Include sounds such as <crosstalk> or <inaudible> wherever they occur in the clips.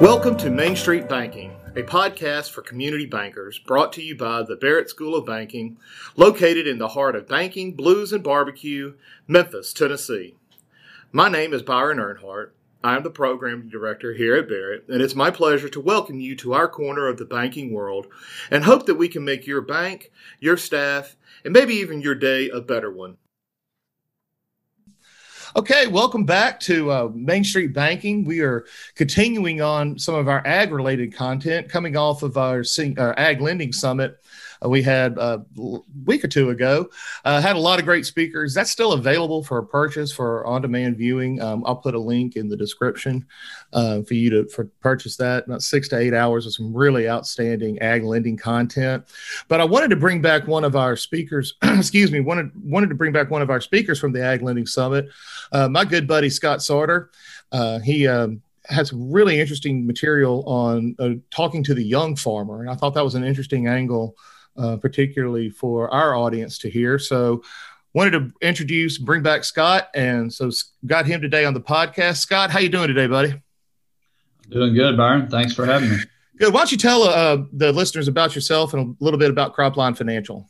Welcome to Main Street Banking, a podcast for community bankers brought to you by the Barret School of Banking, located in the heart of banking, blues, and barbecue, Memphis, Tennessee. My name is Byron Earnhardt. I am the program director here at Barret, and it's my pleasure to welcome you to our corner of the banking world and hope that we can make your bank, your staff, and maybe even your day a better one. Okay, welcome back to uh, Main Street Banking. We are continuing on some of our ag related content coming off of our, our Ag Lending Summit we had uh, a week or two ago. Uh, had a lot of great speakers. That's still available for purchase for on demand viewing. Um, I'll put a link in the description uh, for you to for purchase that. About six to eight hours of some really outstanding ag lending content. But I wanted to bring back one of our speakers. <clears throat> excuse me. Wanted wanted to bring back one of our speakers from the Ag Lending Summit. Uh, my good buddy Scott Sartor. Uh, he um, has really interesting material on uh, talking to the young farmer, and I thought that was an interesting angle uh, particularly for our audience to hear. So, wanted to introduce, bring back Scott, and so got him today on the podcast. Scott, how you doing today, buddy? Doing good, Byron. Thanks for having me. Good. Why don't you tell uh, the listeners about yourself and a little bit about Cropline Financial?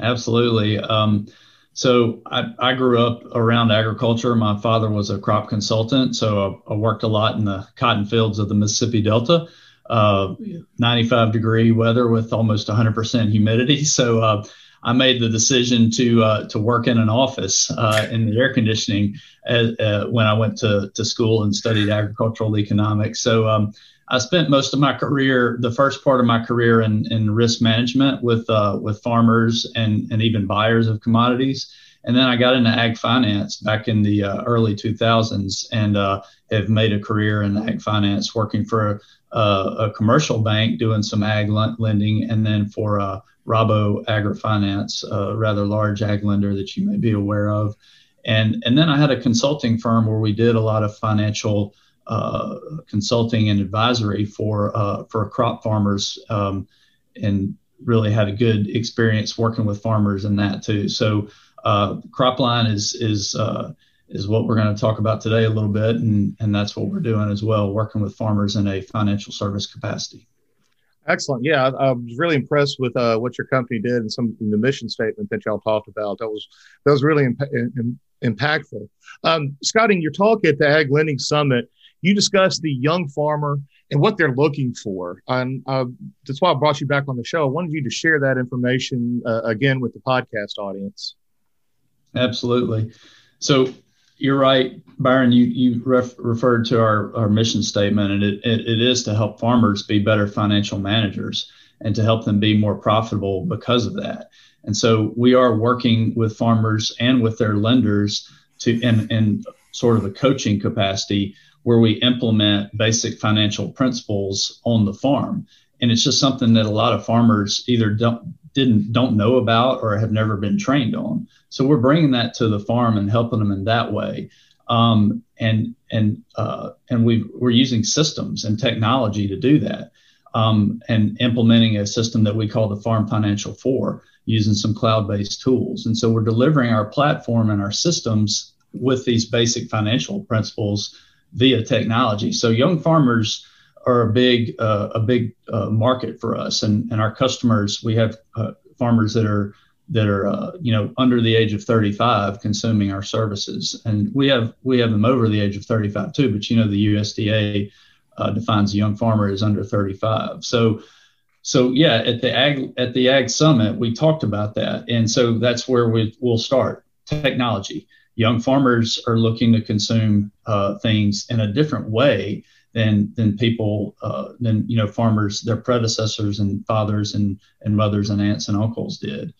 Absolutely. Um, so I, I, grew up around agriculture. My father was a crop consultant, so I, I worked a lot in the cotton fields of the Mississippi Delta uh, 95 degree weather with almost 100% humidity. So uh, I made the decision to uh, to work in an office uh, in the air conditioning as, uh, when I went to, to school and studied agricultural economics. So um, I spent most of my career, the first part of my career, in, in risk management with uh, with farmers and and even buyers of commodities. And then I got into ag finance back in the early 2000s and have made a career in ag finance, working for a commercial bank doing some ag lending, and then for uh, Rabo AgriFinance, a rather large ag lender that you may be aware of. And, and then I had a consulting firm where we did a lot of financial uh, consulting and advisory for uh, for crop farmers, um, and really had a good experience working with farmers in that too. So uh, Cropline is is uh, is what we're going to talk about today a little bit, and and that's what we're doing as well, working with farmers in a financial service capacity. Excellent. Yeah, I, I was really impressed with uh, what your company did and some of the mission statement that y'all talked about. That was that was really imp- in, impactful. Um, Scott, in your talk at the Ag Lending Summit, you discussed the young farmer and what they're looking for. And uh, that's why I brought you back on the show. I wanted you to share that information uh, again with the podcast audience. Absolutely. So you're right, Byron. You you ref, referred to our, our mission statement, and it, it, it is to help farmers be better financial managers and to help them be more profitable because of that. And so we are working with farmers and with their lenders to in, in sort of a coaching capacity where we implement basic financial principles on the farm. And it's just something that a lot of farmers either don't didn't don't know about or have never been trained on. So we're bringing that to the farm and helping them in that way. Um, and and uh, and we we're using systems and technology to do that, um, and implementing a system that we call the Farm Financial Four, using some cloud-based tools. And so we're delivering our platform and our systems with these basic financial principles via technology. So young farmers are a big uh, a big uh, market for us, and and our customers. We have uh, farmers that are that are uh, you know under the age of 35 consuming our services, and we have we have them over the age of 35 too. But you know the USDA uh, defines a young farmer as under 35. So so yeah, at the ag at the ag summit we talked about that, and so that's where we will start technology. Young farmers are looking to consume uh, things in a different way than than people uh, than you know farmers their predecessors and fathers and and mothers and aunts and uncles did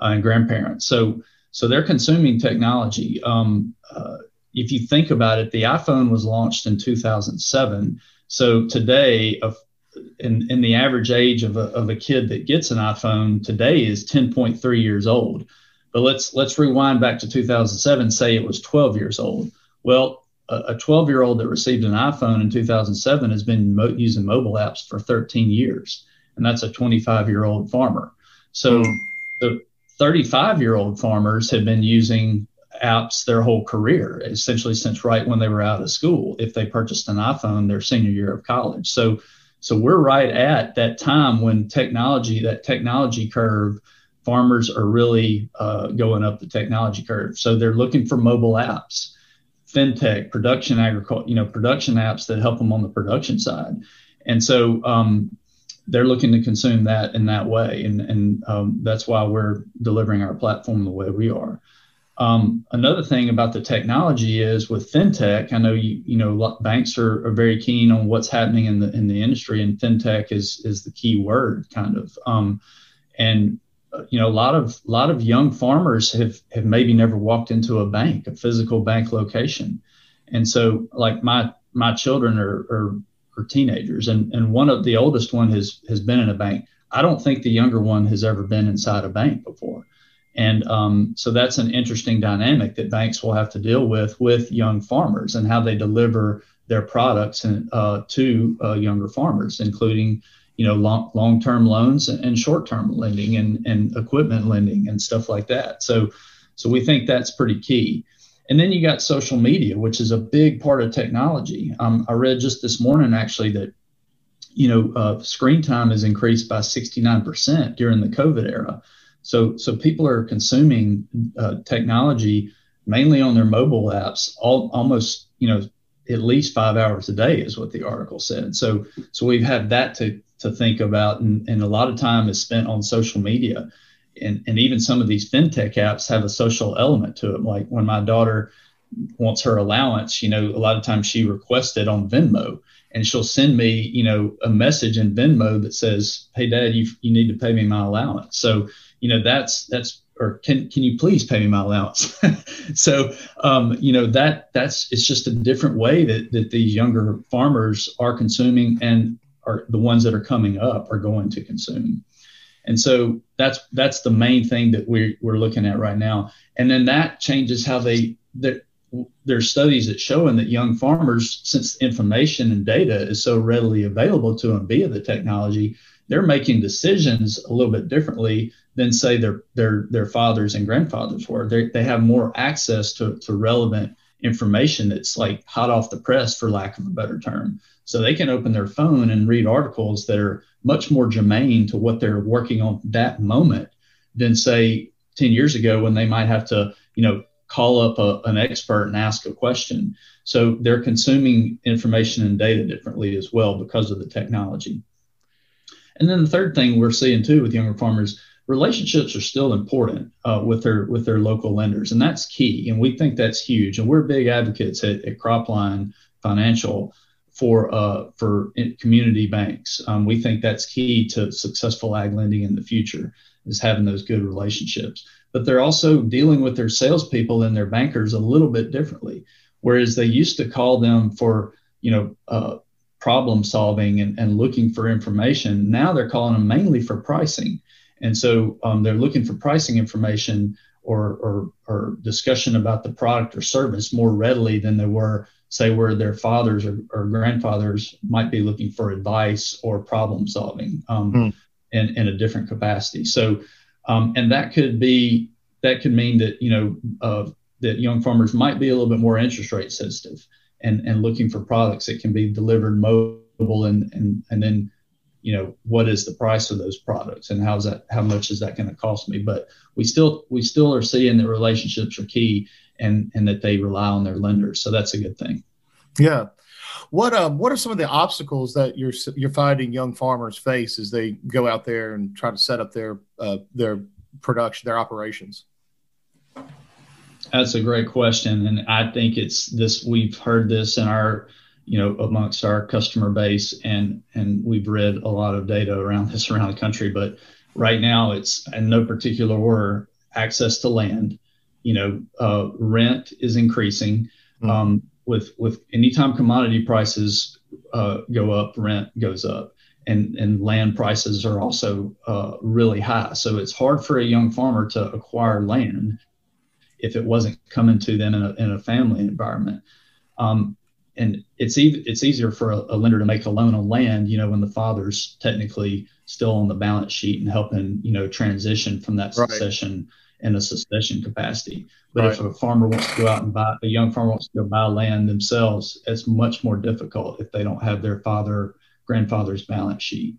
uh, and grandparents. So so they're consuming technology. Um, uh, if you think about it the iphone was launched in 2007 so today of in, in the average age of a, of a kid that gets an iphone today is 10.3 years old. But let's let's rewind back to 2007 say it was 12 years old. Well a 12 year old that received an iPhone in 2007 has been mo- using mobile apps for 13 years. and that's a 25 year old farmer. So mm. the 35 year old farmers have been using apps their whole career, essentially since right when they were out of school. If they purchased an iPhone their senior year of college, so so we're right at that time when technology, that technology curve, farmers are really uh, going up the technology curve. So they're looking for mobile apps, fintech, production agriculture, you know, production apps that help them on the production side. And so um, they're looking to consume that in that way, and and um, that's why we're delivering our platform the way we are. Um, another thing about the technology is with fintech. I know you you know banks are, are very keen on what's happening in the in the industry, and fintech is is the key word, kind of. Um, and you know, a lot of a lot of young farmers have have maybe never walked into a bank, a physical bank location, and so like my my children are are, are teenagers, and and one of the oldest one has has been in a bank. I don't think the younger one has ever been inside a bank before. And um, so that's an interesting dynamic that banks will have to deal with with young farmers and how they deliver their products and, uh, to uh, younger farmers, including you know long long term loans and short term lending and, and equipment lending and stuff like that. So so we think that's pretty key. And then you got social media, which is a big part of technology. Um, I read just this morning actually that you know uh, screen time has increased by 69% during the COVID era. So, so people are consuming uh, technology mainly on their mobile apps, all, almost you know at least five hours a day is what the article said. So, so we've had that to to think about, and, and a lot of time is spent on social media, and and even some of these fintech apps have a social element to them. Like when my daughter wants her allowance, you know, a lot of times she requests it on Venmo, and she'll send me, you know, a message in Venmo that says, "Hey, Dad, you you need to pay me my allowance." So you know that's that's or can can you please pay me my allowance <laughs> so um, you know that that's it's just a different way that that these younger farmers are consuming and are the ones that are coming up are going to consume and so that's that's the main thing that we're, we're looking at right now and then that changes how they that there's studies that showing that young farmers since information and data is so readily available to them via the technology they're making decisions a little bit differently than say their their their fathers and grandfathers were. They they have more access to to relevant information that's like hot off the press, for lack of a better term. So they can open their phone and read articles that are much more germane to what they're working on that moment than say 10 years ago when they might have to, you know, call up a, an expert and ask a question. So they're consuming information and data differently as well because of the technology. And then the third thing we're seeing too with younger farmers, relationships are still important uh, with their with their local lenders, and that's key. And we think that's huge. And we're big advocates at, at Cropline Financial for uh, for community banks. Um, we think that's key to successful ag lending in the future is having those good relationships. But they're also dealing with their salespeople and their bankers a little bit differently. Whereas they used to call them for you know uh, problem solving and, and looking for information. Now they're calling them mainly for pricing. And so um, they're looking for pricing information or, or, or, discussion about the product or service more readily than they were, say, where their fathers or, or grandfathers might be looking for advice or problem solving um, mm. in, in a different capacity. So, um, and that could be, that could mean that, you know, uh, that young farmers might be a little bit more interest rate sensitive and, and looking for products that can be delivered mobile and, and, and then you know what is the price of those products and how's that how much is that going to cost me but we still we still are seeing that relationships are key and and that they rely on their lenders so that's a good thing yeah what um what are some of the obstacles that you're you're finding young farmers face as they go out there and try to set up their uh, their production their operations that's a great question, and I think it's this. We've heard this in our, you know, amongst our customer base, and and we've read a lot of data around this around the country. But right now, it's in no particular order: access to land. You know, uh, rent is increasing. Mm-hmm. Um, with with anytime commodity prices uh, go up, rent goes up, and and land prices are also uh, really high. So it's hard for a young farmer to acquire land if it wasn't coming to them in a, in a family environment. Um, and it's e- it's easier for a, a, lender to make a loan on land, you know, when the father's technically still on the balance sheet and helping, you know, transition from that right. In a succession capacity. But right. if a farmer wants to go out and buy, a young farmer wants to go buy land themselves, it's much more difficult if they don't have their father, grandfather's balance sheet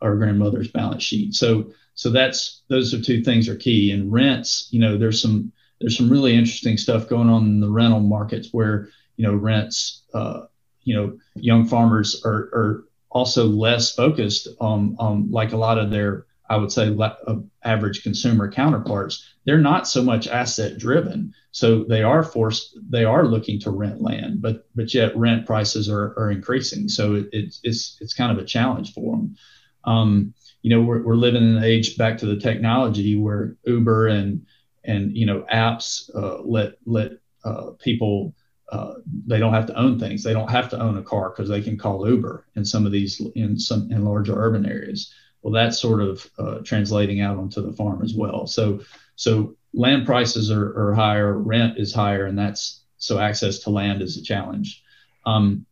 or grandmother's balance sheet. So, so that's those are two things are key. And rents, you know, there's some there's some really interesting stuff going on in the rental markets where you know rents, uh, you know, young farmers are are also less focused on on like a lot of their I would say uh, average consumer counterparts, they're not so much asset driven. So they are forced, they are looking to rent land, but but yet rent prices are, are increasing. So it, it's it's it's kind of a challenge for them. Um, you know, we're, we're living in an age back to the technology where Uber and and you know apps uh, let let uh, people uh, they don't have to own things. They don't have to own a car because they can call Uber in some of these in some in larger urban areas well, that's sort of uh, translating out onto the farm as well. So, so land prices are, are, higher, rent is higher, and that's so access to land is a challenge. Um,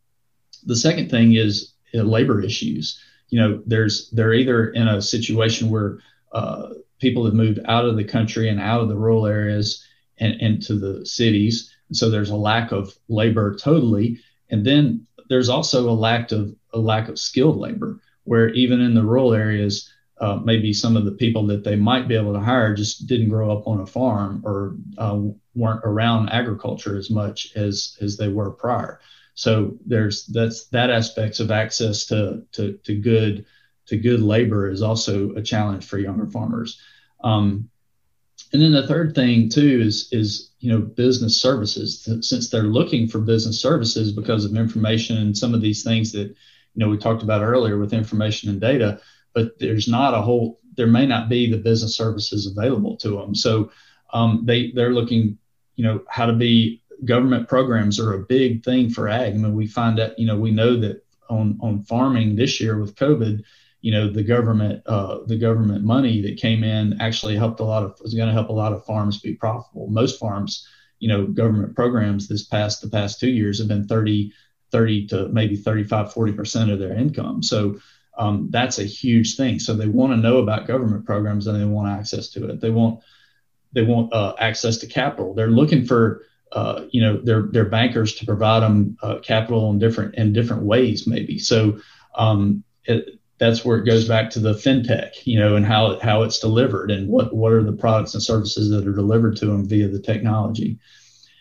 the second thing is uh, labor issues. You know, there's they're either in a situation where uh, people have moved out of the country and out of the rural areas and into the cities, so there's a lack of labor totally, and then there's also a lack of a lack of skilled labor where even in the rural areas, uh, maybe some of the people that they might be able to hire just didn't grow up on a farm or uh, weren't around agriculture as much as as they were prior. So there's that's that aspects of access to to, to good to good labor is also a challenge for younger farmers. Um, and then the third thing too is is you know business services since they're looking for business services because of information and some of these things that you know we talked about earlier with information and data but there's not a whole there may not be the business services available to them. So um, they they're looking you know how to be government programs are a big thing for ag. I mean we find that you know we know that on on farming this year with covid you know the government uh, the government money that came in actually helped a lot of was going to help a lot of farms be profitable. Most farms you know government programs this past the past two years have been 30 30 to maybe 35, 40% of their income. So um, that's a huge thing. So they want to know about government programs and they want access to it. They want they want uh, access to capital. They're looking for uh, you know their their bankers to provide them uh, capital in different in different ways maybe. So um, it, that's where it goes back to the fintech, you know, and how how it's delivered and what what are the products and services that are delivered to them via the technology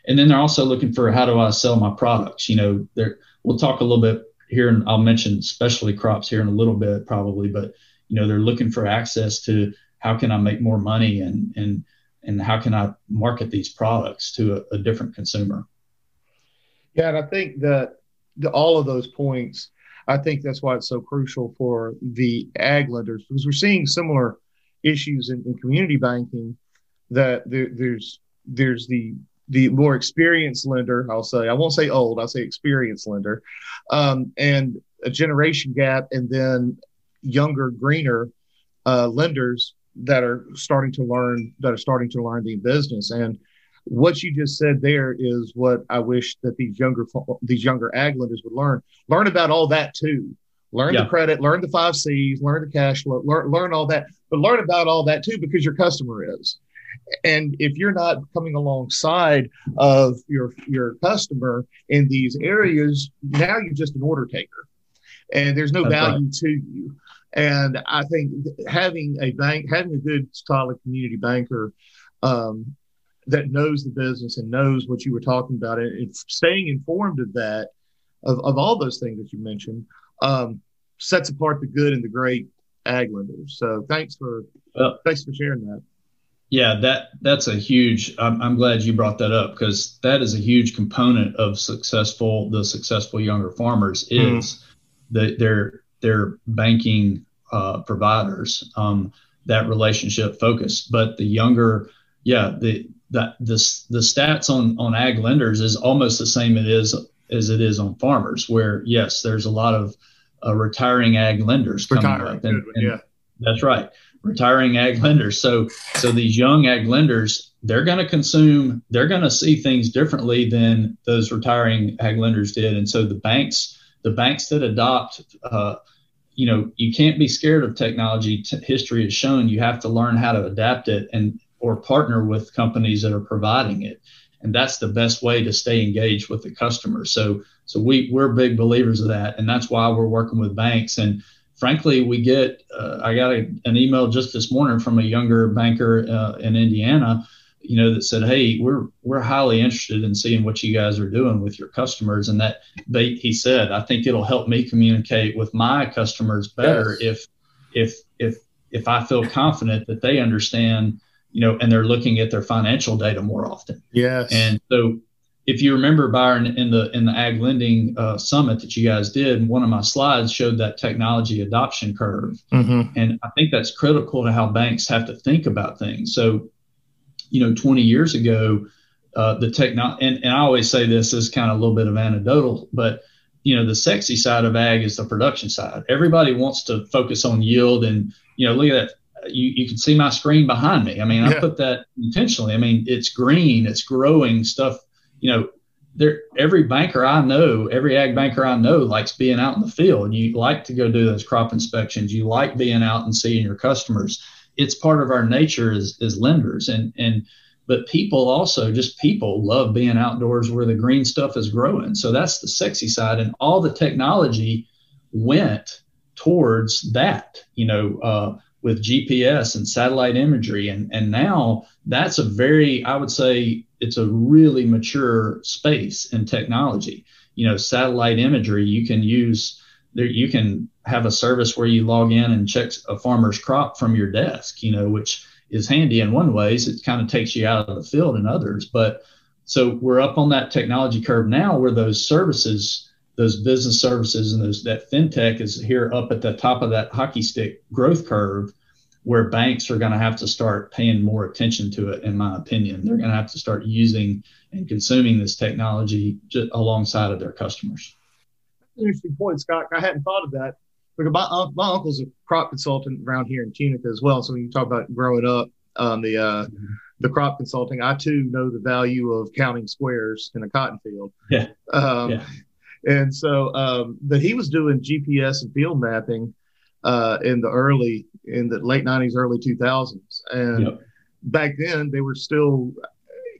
and then they're also looking for how do I sell my products. You know, there we'll talk a little bit here, and I'll mention specialty crops here in a little bit probably, but you know they're looking for access to how can I make more money and and and how can I market these products to a, a different consumer. Yeah, and I think that the, all of those points, I think that's why it's so crucial for the ag lenders because we're seeing similar issues in, in community banking that there, there's there's the the more experienced lender, I'll say, I won't say old, I'll say experienced lender, um, and a generation gap, and then younger, greener uh, lenders that are starting to learn that are starting to learn the business. And what you just said there is what I wish that these younger these younger ag lenders would learn. Learn about all that too. Learn yeah. the credit, learn the five C's, learn the cash flow, learn, learn all that, but learn about all that too because your customer is. And if you're not coming alongside of your your customer in these areas, now you're just an order taker, and there's no That's value right. to you. And I think having a bank, having a good solid community banker um, that knows the business and knows what you were talking about, and staying informed of that, of, of all those things that you mentioned, um, sets apart the good and the great ag lenders. So thanks for well, thanks for sharing that. Yeah, that that's a huge. I'm, I'm glad you brought that up because that is a huge component of successful the successful younger farmers hmm. is mm. that their their banking uh, providers um, that relationship focus. But the younger, yeah, the that this the stats on on ag lenders is almost the same it is as it is on farmers. Where yes, there's a lot of uh, retiring ag lenders coming retiring, up, and, and yeah. that's right retiring ag lenders. So so these young ag lenders, they're going to consume, they're going to see things differently than those retiring ag lenders did. And so the banks, the banks that adopt, uh, you know, you can't be scared of technology. T- history has shown you have to learn how to adapt it and or partner with companies that are providing it. And that's the best way to stay engaged with the customer. So, so we we're big believers of that, and that's why we're working with banks. And frankly, we get uh, I got a, an email just this morning from a younger banker uh, in Indiana you know, that said, "Hey, we're we're highly interested in seeing what you guys are doing with your customers," and that they he said, "I think it'll help me communicate with my customers better yes. if if if if I feel confident that they understand, you know, and they're looking at their financial data more often." Yes. And so, if you remember, Byron, in the in the ag lending uh, summit that you guys did, one of my slides showed that technology adoption curve, mm-hmm. and I think that's critical to how banks have to think about things. So you know 20 years ago uh, the techno and, and i always say this is kind of a little bit of anecdotal but you know the sexy side of ag is the production side everybody wants to focus on yield and you know look at that you, you can see my screen behind me i mean yeah. i put that intentionally i mean it's green it's growing stuff you know there every banker i know every ag banker i know likes being out in the field. You like to go do those crop inspections. You like being out and seeing your customers. It's part of our nature as, as lenders. And and but people also just people love being outdoors where the green stuff is growing. So that's the sexy side. And all the technology went towards that you know uh, with gps and satellite imagery. And and now that's a very i would say it's a really mature space in technology you know satellite imagery you can use there you can have a service where you log in and check a farmer's crop from your desk, you know, which is handy in one ways. It kind of takes you out of the field in others. But so we're up on that technology curve now where those services, those business services and those that fintech is here up at the top of that hockey stick growth curve where banks are going to have to start paying more attention to it, in my opinion. They're going to have to start using and consuming this technology alongside of their customers. Interesting point, Scott. I hadn't thought of that because my, my uncle's a crop consultant around here in Tunica as well. So when you talk about growing up, um, the uh, mm-hmm. the crop consulting, I too know the value of counting squares in a cotton field. Yeah. Um, yeah. And so, um, but he was doing GPS and field mapping uh, in the early, in the late '90s, early 2000s, and yep. back then they were still,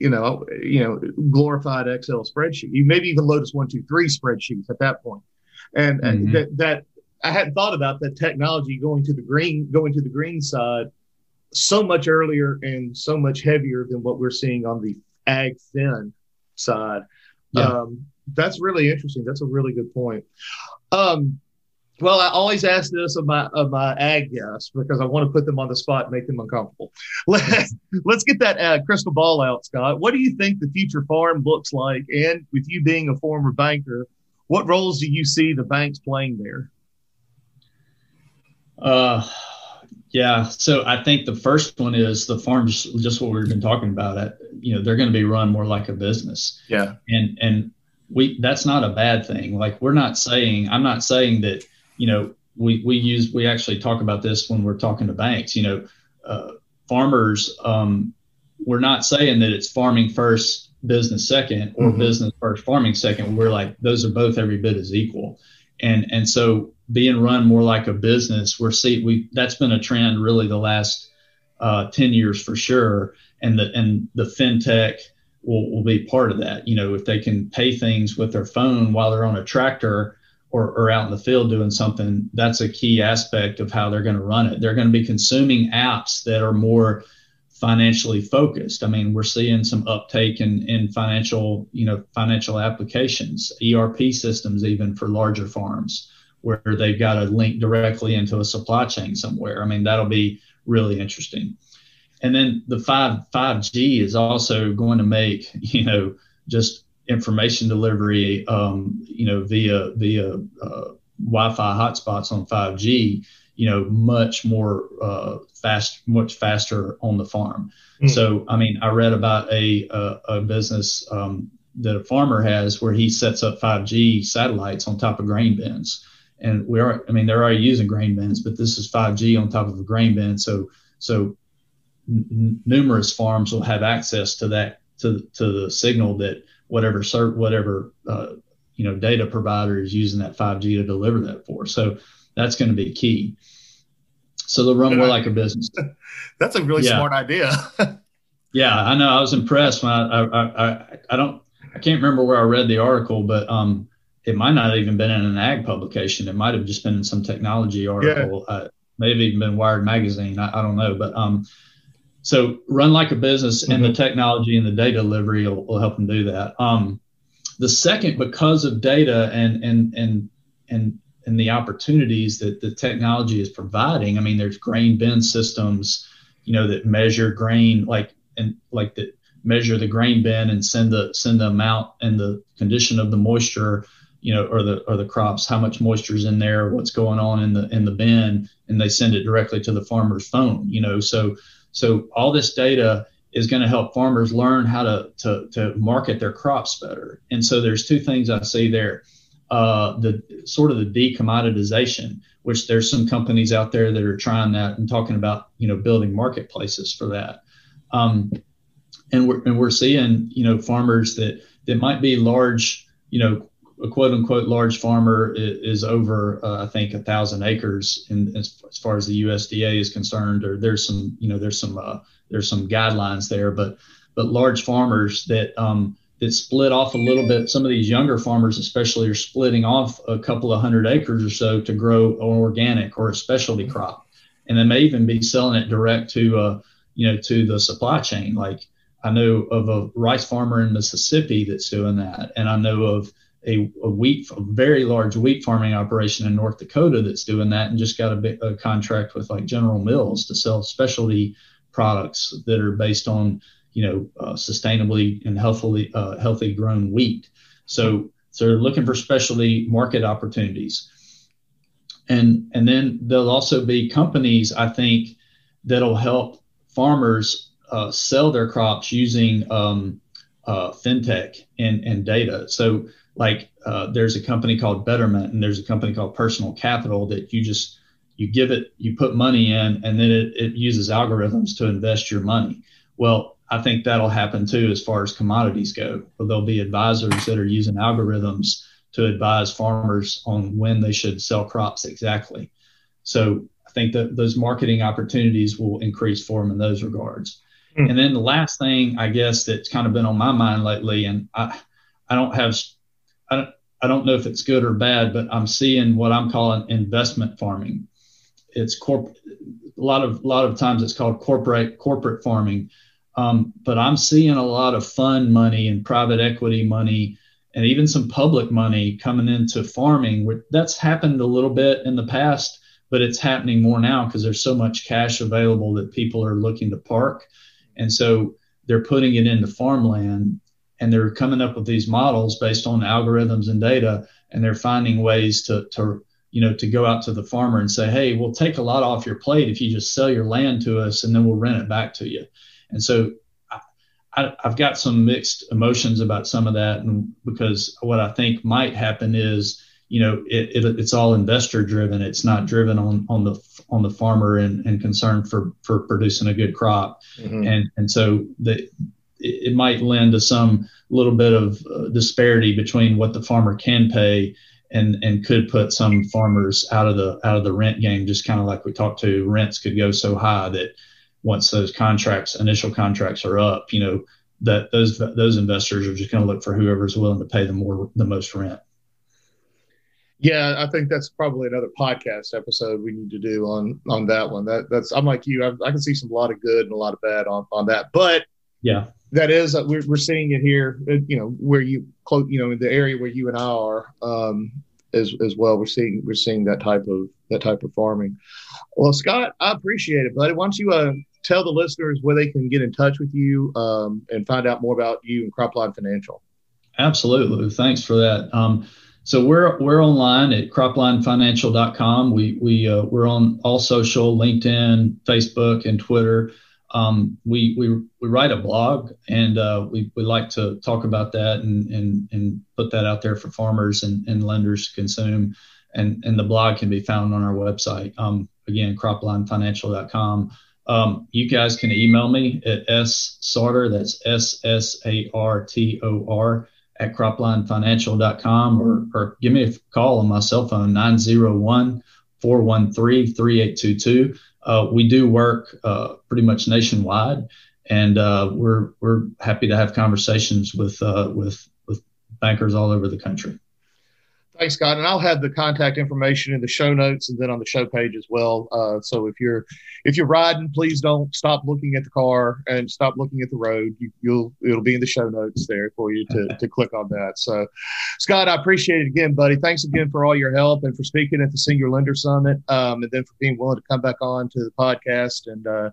you know, you know, glorified Excel spreadsheet. You maybe even Lotus one two three spreadsheets at that point, and, mm-hmm. that that I hadn't thought about that technology going to the green, going to the green side so much earlier and so much heavier than what we're seeing on the ag thin side. Yeah. Um, that's really interesting. That's a really good point. Um, well, I always ask this of my of my ag guests because I want to put them on the spot and make them uncomfortable. <laughs> Let's let's get that uh, crystal ball out, Scott. What do you think the future farm looks like? And with you being a former banker, what roles do you see the banks playing there? Uh, yeah. So I think the first one is the farms, just what we've been talking about. It, you know, they're going to be run more like a business. Yeah. And and we that's not a bad thing. Like we're not saying I'm not saying that you know we we use we actually talk about this when we're talking to banks. You know, uh, farmers. Um, we're not saying that it's farming first, business second, or mm-hmm. business first, farming second. We're like those are both every bit as equal. And and so being run more like a business. We're see we that's been a trend really the last uh, ten years for sure, and the and the fintech will will be part of that. You know, if they can pay things with their phone while they're on a tractor or, or out in the field doing something, that's a key aspect of how they're going to run it. They're going to be consuming apps that are more financially focused. I mean, we're seeing some uptake in, in financial, you know, financial applications, ERP systems, even for larger farms where they've got to link directly into a supply chain somewhere. I mean, that'll be really interesting. And then the five 5G is also going to make, you know, just information delivery, um, you know, via via uh, Wi-Fi hotspots on 5G, you know, much more uh, fast, much faster on the farm. Mm. So, I mean, I read about a a, a business um, that a farmer has where he sets up 5G satellites on top of grain bins and we are i mean they're already using grain bins but this is 5g on top of a grain bin so so n- numerous farms will have access to that to to the signal that whatever cert, whatever uh, you know data provider is using that 5G to deliver that for. So that's going to be key. So they'll run more like a business. <laughs> That's a really yeah. smart idea. <laughs> yeah, I know. I was impressed when I, I, I, I don't, I can't remember where I read the article, but um, it might not have even been in an ag publication. It might have just been in some technology article. Yeah. Uh, maybe even been Wired magazine. I, I, don't know, but um, so run like a business, mm-hmm. and the mm-hmm. technology and the data delivery will, will help them do that. Um, the second, because of data and and and and and the opportunities that the technology is providing. I mean, there's grain bin systems, you know, that measure grain like and like that measure the grain bin and send the send the amount and the condition of the moisture, you know, or the or the crops, how much moisture is in there, what's going on in the in the bin, and they send it directly to the farmer's phone. You know, so so all this data is going to help farmers learn how to, to, to market their crops better. And so there's two things I see there uh, the sort of the decommoditization, which there's some companies out there that are trying that and talking about you know building marketplaces for that. Um, and we're and we're seeing you know farmers that that might be large, you know, a quote unquote large farmer is, is over uh, I think a thousand acres in as, as, far as the USDA is concerned, or there's some you know there's some uh, there's some guidelines there, but but large farmers that um, that split off a little bit. Some of these younger farmers, especially, are splitting off a couple of hundred acres or so to grow an organic or a specialty crop, and they may even be selling it direct to, uh, you know, to the supply chain. Like I know of a rice farmer in Mississippi that's doing that, and I know of a, a wheat, a very large wheat farming operation in North Dakota that's doing that, and just got a, a contract with like General Mills to sell specialty products that are based on you know, uh, sustainably and healthily uh, healthy grown wheat. So, so they're looking for specialty market opportunities. And, and then there'll also be companies, I think, that'll help farmers uh, sell their crops using um, uh, fintech and, and data. So, like, uh, there's a company called Betterment, and there's a company called Personal Capital that you just you give it, you put money in, and then it, it uses algorithms to invest your money. Well, I think that'll happen too as far as commodities go. but there'll be advisors that are using algorithms to advise farmers on when they should sell crops exactly. So I think that those marketing opportunities will increase for them in those regards. Mm. And then the last thing I guess that's kind of been on my mind lately, and I I don't have I don't, I don't know if it's good or bad, but I'm seeing what I'm calling investment farming. It's corp a lot of a lot of times it's called corporate corporate farming um, but I'm seeing a lot of fund money and private equity money and even some public money coming into farming. That's happened a little bit in the past, but it's happening more now because there's so much cash available that people are looking to park. And so they're putting it into farmland and they're coming up with these models based on algorithms and data and they're finding ways to, to you know to go out to the farmer and say hey we'll take a lot off your plate if you just sell your land to us and then we'll rent it back to you and so I, have got some mixed emotions about some of that, and because what I think might happen is, you know, it, it, it's all investor driven. It's not driven on on the on the farmer and, and concern for for producing a good crop, mm-hmm. and and so the it, it might lend to some little bit of uh, disparity between what the farmer can pay and and could put some farmers out of the out of the rent game. Just kind of like we talked to, rents could go so high that once those contracts, initial contracts are up, you know, that those those investors are just going to look for whoever's willing to pay the more the most rent. Yeah, I think that's probably another podcast episode we need to do on on that one. That that's I'm like you. I, I can see some a lot of good and a lot of bad on on that, but yeah, that is uh, we're we're seeing it here. Uh, you know where you close. You know in the area where you and I are. Um, as, as well. We're seeing we're seeing that type of that type of farming. Well, Scott, I appreciate it, buddy. Why don't you uh, tell the listeners where they can get in touch with you um, and find out more about you and Cropline Financial. Absolutely. Thanks for that. Um, so we're we're online at croplinefinancial.com. We we uh, we're on all social, LinkedIn, Facebook, and Twitter. Um, we, we we write a blog, and uh, we we like to talk about that and and and put that out there for farmers and, and lenders to consume. And and the blog can be found on our website. Um, again, croplinefinancial.com um, you guys can email me at s sartor that's s s a r t o r at croplinefinancial.com or, or give me a call on my cell phone 901 413 3822 uh, we do work uh, pretty much nationwide and uh, we're we're happy to have conversations with uh, with with bankers all over the country Thanks, Scott. And I'll have the contact information in the show notes and then on the show page as well. Uh, so if you're if you're riding, please don't stop looking at the car and stop looking at the road. You, will it'll be in the show notes there for you to to click on that. So, Scott, I appreciate it again, buddy. Thanks again for all your help and for speaking at the Senior Lender Summit, um, and then for being willing to come back on to the podcast and uh,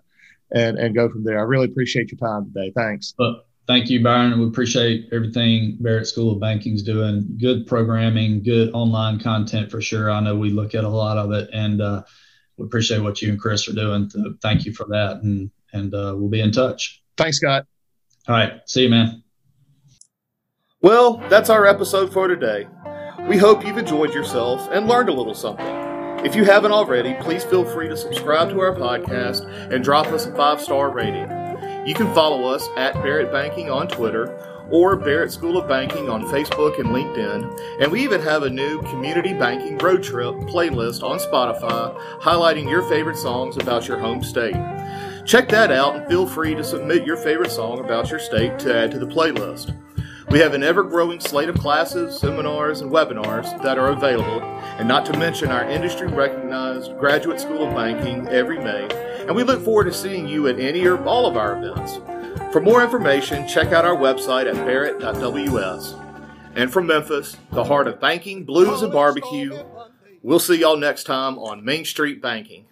and and go from there. I really appreciate your time today. Thanks. Thank you, Byron. We appreciate everything Barret School of Banking is doing. Good programming, good online content for sure. I know we look at a lot of it, and uh, we appreciate what you and Chris are doing. So thank you for that, and and uh, we'll be in touch. Thanks, Scott. All right, see you, man. Well, that's our episode for today. We hope you've enjoyed yourself and learned a little something. If you haven't already, please feel free to subscribe to our podcast and drop us a five star rating. You can follow us at Barret Banking on Twitter or Barret School of Banking on Facebook and LinkedIn. And we even have a new community banking road trip playlist on Spotify highlighting your favorite songs about your home state. Check that out and feel free to submit your favorite song about your state to add to the playlist. We have an ever growing slate of classes, seminars, and webinars that are available, and not to mention our industry recognized Graduate School of Banking every May and we look forward to seeing you at any or all of our events. For more information, check out our website at barret.ws. And from Memphis, the heart of banking, blues, and barbecue, we'll see y'all next time on Main Street Banking.